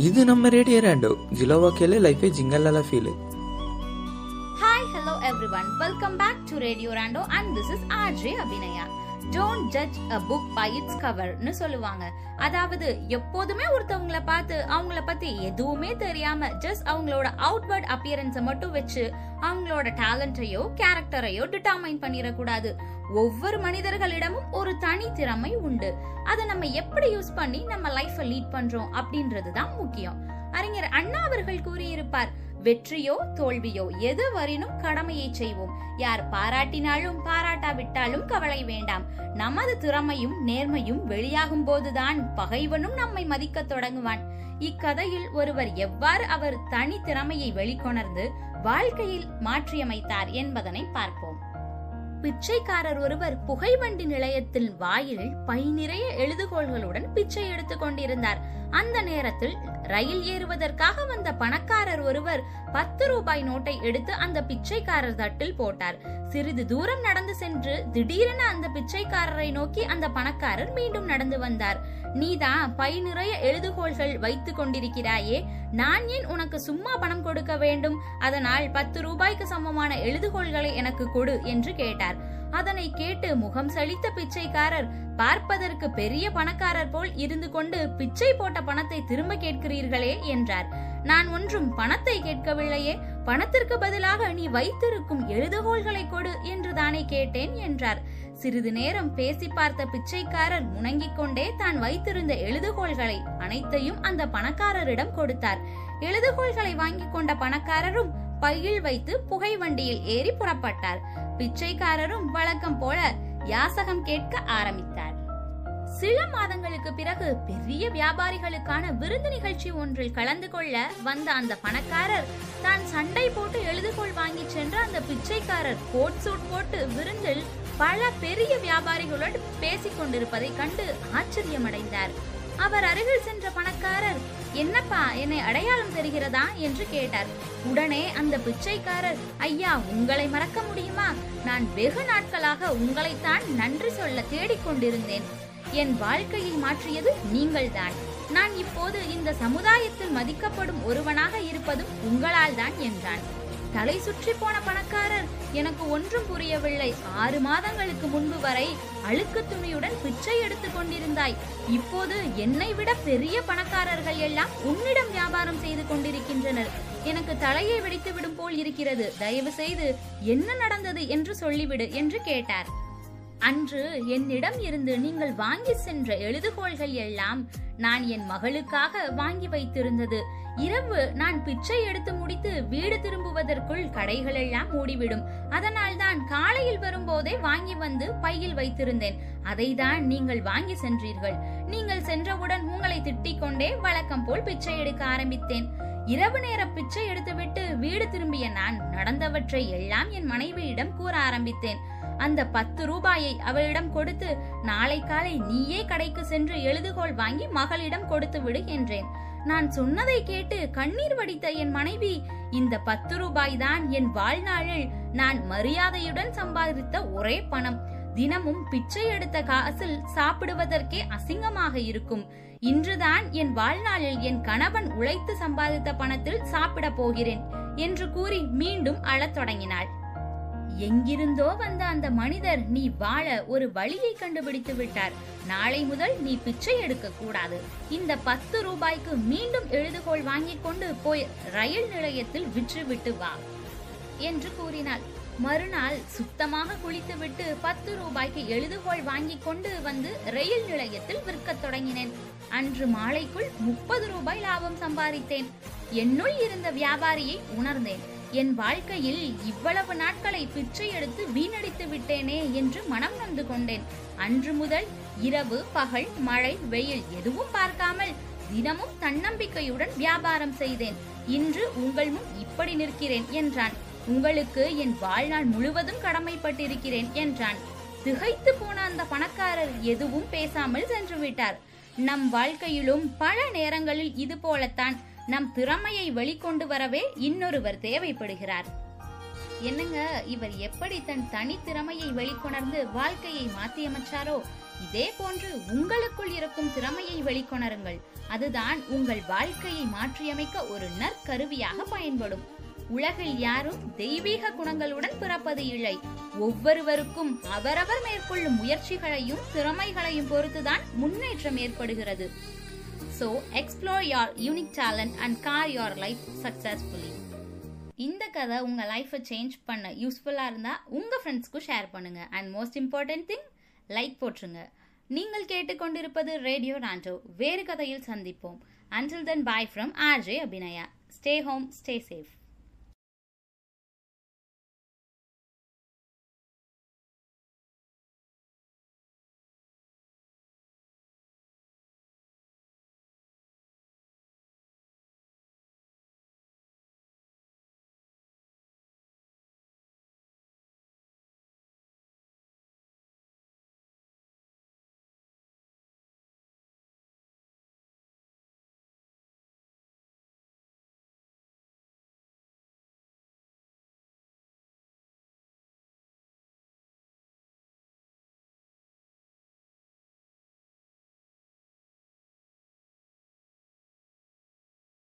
ಇದು ನಮ್ಮ radio ರ್ಯಾಂಡೋ ಜಿಲೋವಾ ಕೆಲೆ ಲೈಫೆ ಜಿಂಗಲ್ಲಲ feel Hi, hello everyone. Welcome back to Radio Rando and this is RJ Abhinaya. don't judge a book by its கவர்னு சொல்லுவாங்க. அதாவது எப்போதுமே ஒருத்தவங்கள பார்த்து அவங்கள பத்தி எதுவுமே தெரியாம ஜஸ்ட் அவங்களோட அவுட்வர்ட் அப்பியரன்ஸை மட்டும் வச்சு அவங்களோட டேலண்டையோ கேரக்டரையோ டிட்டர்மைன் பண்ணிடக்கூடாது. ஒவ்வொரு மனிதர்களிடமும் ஒரு தனி திறமை உண்டு. அதை நம்ம எப்படி யூஸ் பண்ணி நம்ம லைஃப்பை லீட் பண்றோம் அப்படின்றது தான் முக்கியம். அறிஞர் அண்ணா அவர்கள் கூறியிருப்பார் வெற்றியோ தோல்வியோ எது வரினும் கடமையை செய்வோம். யார் பாராட்டினாலும் பாராட்டாவிட்டாலும் கவலை வேண்டாம். நமது திறமையும் நேர்மையும் வெளியாகும் போதுதான் பகைவனும் நம்மை மதிக்கத் தொடங்குவான். இக்கதையில் ஒருவர் எவ்வாறு அவர் தனி திறமையை வெளிக்கொணர்ந்து வாழ்க்கையில் மாற்றியமைத்தார் என்பதனை பார்ப்போம். பிச்சைக்காரர் ஒருவர் புகைவண்டி நிலையத்தில் வாயில் பை நிறைய எழுதுகோள்களுடன் பிச்சை எடுத்துக் கொண்டிருந்தார். அந்த நேரத்தில் ரயில் ஏறுவதற்காக வந்த பணக்காரர் ஒருவர் பத்து ரூபாய் நோட்டை எடுத்து அந்த பிச்சைக்காரர் தட்டில் போட்டார். சிறிது தூரம் நடந்து சென்று திடீரென அந்த பிச்சைக்காரரை நோக்கி அந்த பணக்காரர் மீண்டும் நடந்து வந்தார். நீதான் பை நிறைய எழுதுகோள்கள் வைத்துக் கொண்டிருக்கிறாயே. நான் ஏன் உனக்கு சும்மா பணம் கொடுக்க வேண்டும்? அதனால் பத்து ரூபாய்க்கு சமமான எழுதுகோள்களை எனக்கு கொடு என்று கேட்டார். அதனை கேட்டு முகம் சலித்த பிச்சைக்காரர் பார்ப்பதற்கு பெரிய பணக்காரர் போல் இருந்து கொண்டு பிச்சை போட்ட பணத்தை திரும்ப கேட்கிறீர்களே என்றார். நான் ஒன்றும் பணத்தை கேட்கவில்லையே. பணத்திற்கு பதிலாக நீ வைத்திருக்கும் எழுதுகோள்களை கொடு என்று தானே கேட்டேன் என்றார். சிறிது நேரம் பேசி பார்த்த பிச்சைக்காரர் முணங்கிக் கொண்டே தான் வைத்திருந்த எழுதுகோள்களை அனைத்தையும் அந்த பணக்காரரிடம் கொடுத்தார். எழுதுகோள்களை வாங்கிக் கொண்ட பணக்காரரும் பையில் வைத்து புகை வண்டியில் ஏறி புறப்பட்டார். பிச்சைக்காரரும் வழக்கம் போல யாசகம் கேட்க ஆரம்பித்தார். சில மாதங்களுக்கு பிறகு பெரிய வியாபாரிகளுக்கான விருந்து நிகழ்ச்சி ஒன்றில் கலந்து கொள்ள வந்த அந்த பணக்காரர் தான் சண்டை போட்டு எழுதுகோள் வாங்கி சென்ற அந்த பிச்சைக்காரர் கோட் சூட் போட்டு விருந்தில் பல பெரிய வியாபாரிகளுடன் பேசிக் கொண்டிருப்பதை கண்டு ஆச்சரியமடைந்தார். அவர் அருகில் சென்ற பணக்காரர் என்னப்பா என்னை அடையாளம் தெரிகிறதா? என்று கேட்டார். உடனே அந்த பிச்சைக்காரர் ஐயா உங்களை மறக்க முடியுமா? நான் வெகு நாட்களாக உங்களைத்தான் நன்றி சொல்ல தேடிக்கொண்டிருந்தேன் என் வாழ்க்கையை மாற்றியது நீங்கள்தான். நான் இப்போது இந்த சமுதாயத்தில் மதிக்கப்படும் ஒருவனாக இருப்பதும் உங்களால் தான் என்றான். தலை சுற்றி போன பணக்காரர் எனக்கு ஒன்றும் புரியவில்லை. ஆறு மாதங்களுக்கு முன்பு வரை அழுக்கு துணியுடன் பிச்சை எடுத்துக் கொண்டிருந்தாய். இப்போது என்னை விட பெரிய பணக்காரர்கள் எல்லாம் உன்னிடம் வியாபாரம் செய்து கொண்டிருக்கின்றனர். எனக்கு தலையை வெடித்து விடும் போல் இருக்கிறது. தயவு செய்து என்ன நடந்தது என்று சொல்லிவிடு என்று கேட்டார். அன்று என்னிடம் இருந்து நீங்கள் வாங்கி சென்ற எழுதுகோள்கள் எல்லாம் நான் என் மகளுக்காக வாங்கி வைத்திருந்தது. இரவு நான் பிச்சை எடுத்து முடித்து வீடு திரும்புவதற்குள் கடைகள் எல்லாம் மூடிவிடும். அதனால் தான் காலையில் வரும்போதே வாங்கி வந்து பையில் வைத்திருந்தேன். அதை தான் நீங்கள் வாங்கி சென்றீர்கள். நீங்கள் சென்றவுடன் உங்களை திட்டிக் கொண்டே வழக்கம் போல் பிச்சை எடுக்க ஆரம்பித்தேன். இரவு நேர பிச்சை எடுத்துவிட்டு வீடு திரும்பிய நான் நடந்தவற்றை எல்லாம் என் மனைவியிடம் கூற ஆரம்பித்தேன். அந்த பத்து ரூபாயை அவளிடம் கொடுத்து நாளை காலை நீயே கடைக்கு சென்று எழுதுகோள் வாங்கி மகளிடம் கொடுத்து விடு என்றேன். நான் சொன்னதை கேட்டு கண்ணீர் வடித்த என் மனைவி இந்த பத்து ரூபாய் தான் என் வாழ்நாளில் நான் மரியாதையுடன் சம்பாதித்த ஒரே பணம். தினமும் பிச்சை எடுத்த காசில் சாப்பிடுவதற்கே அசிங்கமாக இருக்கும். இன்றுதான் என் வாழ்நாளில் என் கணவன் உழைத்து சம்பாதித்த பணத்தில் சாப்பிட போகிறேன் என்று கூறி மீண்டும் அழத் தொடங்கினாள். எங்கிருந்தோ வந்த அந்த மனிதர் நீ வாழ ஒரு வழியை கண்டுபிடித்து விட்டார். நாளை முதல் நீ பிச்சை எடுக்க கூடாது. இந்த பத்து ரூபாய்க்கு மீண்டும் எழுதுகோள் வாங்கிக் கொண்டு போய் ரயில் நிலையத்தில் விற்றுவிட்டு வா. என்று கூறினாள். மறுநாள் சுத்தமாக குளித்துவிட்டு பத்து ரூபாய்க்கு எழுதுகோள் வாங்கிக் கொண்டு வந்து ரயில் நிலையத்தில் விற்கத் தொடங்கினேன். அன்று மாலைக்குள் முப்பது ரூபாய் லாபம் சம்பாதித்தேன். என்னுள் இருந்த வியாபாரியை உணர்ந்தேன். என் வாழ்க்கையில் இவ்வளவு நாட்களை பிச்சை எடுத்து வீணடித்து விட்டேனே என்று மனம் நொந்து கொண்டேன். அன்று முதல் இரவு பகல் மழை வெயில் எதுவும் பார்க்காமல் தினமும் தன்னம்பிக்கையுடன் வியாபாரம் செய்தேன். இன்று உங்கள் முன் இப்படி நிற்கிறேன் என்றான். உங்களுக்கு என் வாழ்நாள் முழுவதும் கடமைப்பட்டிருக்கிறேன் என்றான். திகைத்து போன அந்த பணக்காரர் எதுவும் பேசாமல் சென்று விட்டார். நம் வாழ்க்கையிலும் பல நேரங்களில் இது போலத்தான் நம் திறமையை வெளிக்கொண்டு வரவே இன்னொருவர் தேவைப்படுகிறார். என்னங்க இவர் எப்படி தன் தனித்திறமையை வெளிக்கொணர்ந்து வாழ்க்கையை மாற்றியமைச்சாரோ? இதே போன்று உங்களுக்குள் இருக்கும் திறமையை வெளிக்கொணருங்கள். அதுதான் உங்கள் வாழ்க்கையை மாற்றியமைக்க ஒரு நற்கருவியாக பயன்படும். உலகில் யாரும் தெய்வீக குணங்களுடன் பிறப்பது இல்லை. ஒவ்வொருவருக்கும் அவரவர் மேற்கொள்ளும் முயற்சிகளையும் திறமைகளையும் பொறுத்துதான் முன்னேற்றம் ஏற்படுகிறது. So explore your unique talent and carve your life successfully இந்த கதை உங்க லைஃப்பை சேஞ்ச் பண்ண யூஸ்ஃபுல்லா இருந்தா உங்க ஃப்ரெண்ட்ஸ்க்கும் ஷேர் பண்ணுங்க. And most important thing like போட்டுருங்க நீங்கள் கேட்டுக்கொண்டிருப்பது ரேடியோ ராண்டோ வேறு கதையில் சந்திப்போம். Until then bye from RJ Abhinaya stay home stay safe